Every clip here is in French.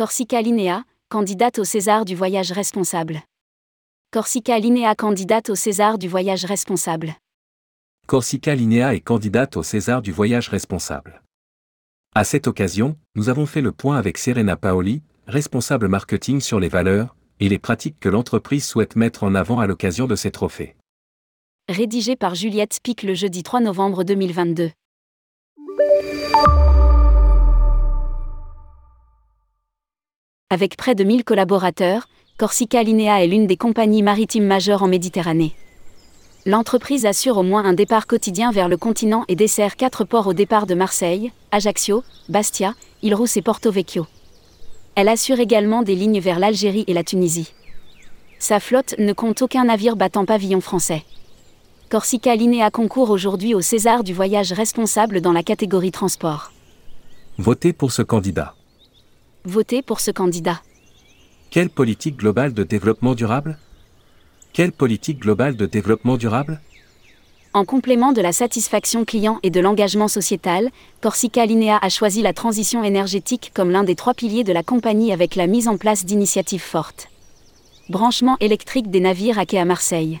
Corsica Linea, candidate au César du voyage responsable. Corsica Linea candidate au César du voyage responsable. Corsica Linea est candidate au César du voyage responsable. À cette occasion, nous avons fait le point avec Serena Paoli, responsable marketing sur les valeurs et les pratiques que l'entreprise souhaite mettre en avant à l'occasion de ces trophées. Rédigé par Juliette Spic le jeudi 3 novembre 2022. Avec près de 1000 collaborateurs, Corsica Linea est l'une des compagnies maritimes majeures en Méditerranée. L'entreprise assure au moins un départ quotidien vers le continent et dessert quatre ports au départ de Marseille, Ajaccio, Bastia, Ilrousse et Porto Vecchio. Elle assure également des lignes vers l'Algérie et la Tunisie. Sa flotte ne compte aucun navire battant pavillon français. Corsica Linea concourt aujourd'hui au César du voyage responsable dans la catégorie transport. Votez pour ce candidat. Votez pour ce candidat. Quelle politique globale de développement durable? Quelle politique globale de développement durable? En complément de la satisfaction client et de l'engagement sociétal, Corsica Linea a choisi la transition énergétique comme l'un des trois piliers de la compagnie avec la mise en place d'initiatives fortes. Branchement électrique des navires à quai à Marseille.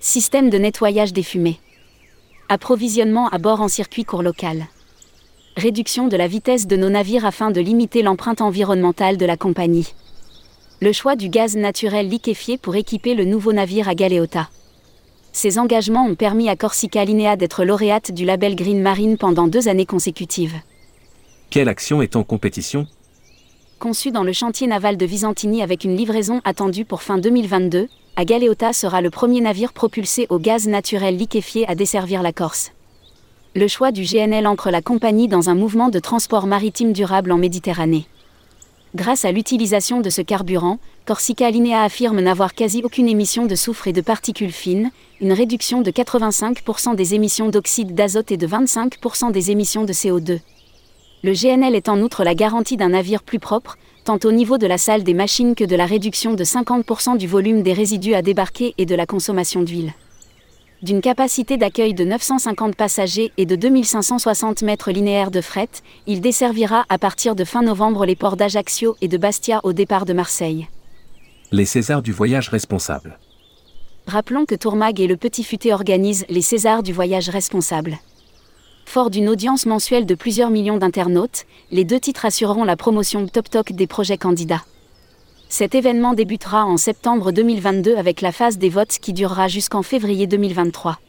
Système de nettoyage des fumées. Approvisionnement à bord en circuit court local réduction de la vitesse de nos navires afin de limiter l'empreinte environnementale de la compagnie. Le choix du gaz naturel liquéfié pour équiper le nouveau navire à Galeota. Ces engagements ont permis à Corsica Linea d'être lauréate du label Green Marine pendant deux années consécutives. Quelle action est en compétition? Conçu dans le chantier naval de Visantini avec une livraison attendue pour fin 2022, à Galeota sera le premier navire propulsé au gaz naturel liquéfié à desservir la Corse le choix du GNL ancre la compagnie dans un mouvement de transport maritime durable en Méditerranée. Grâce à l'utilisation de ce carburant, Corsica Linea affirme n'avoir quasi aucune émission de soufre et de particules fines, une réduction de 85% des émissions d'oxyde d'azote et de 25% des émissions de CO2. Le GNL est en outre la garantie d'un navire plus propre, tant au niveau de la salle des machines que de la réduction de 50% du volume des résidus à débarquer et de la consommation d'huile d'une capacité d'accueil de 950 passagers et de 2560 mètres linéaires de fret, il desservira à partir de fin novembre les ports d'Ajaccio et de Bastia au départ de Marseille. Les Césars du voyage responsable. Rappelons que Tourmag et le Petit Futé organisent les Césars du voyage responsable. Fort d'une audience mensuelle de plusieurs millions d'internautes, les deux titres assureront la promotion top top des projets candidats. Cet événement débutera en septembre 2022 avec la phase des votes qui durera jusqu'en février 2023.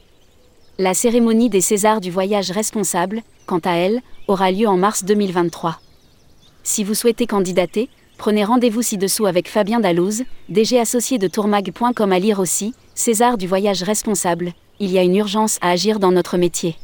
La cérémonie des Césars du voyage responsable, quant à elle, aura lieu en mars 2023. Si vous souhaitez candidater, prenez rendez-vous ci-dessous avec Fabien Dalouse, DG associé de tourmag.com à lire aussi, César du voyage responsable, il y a une urgence à agir dans notre métier.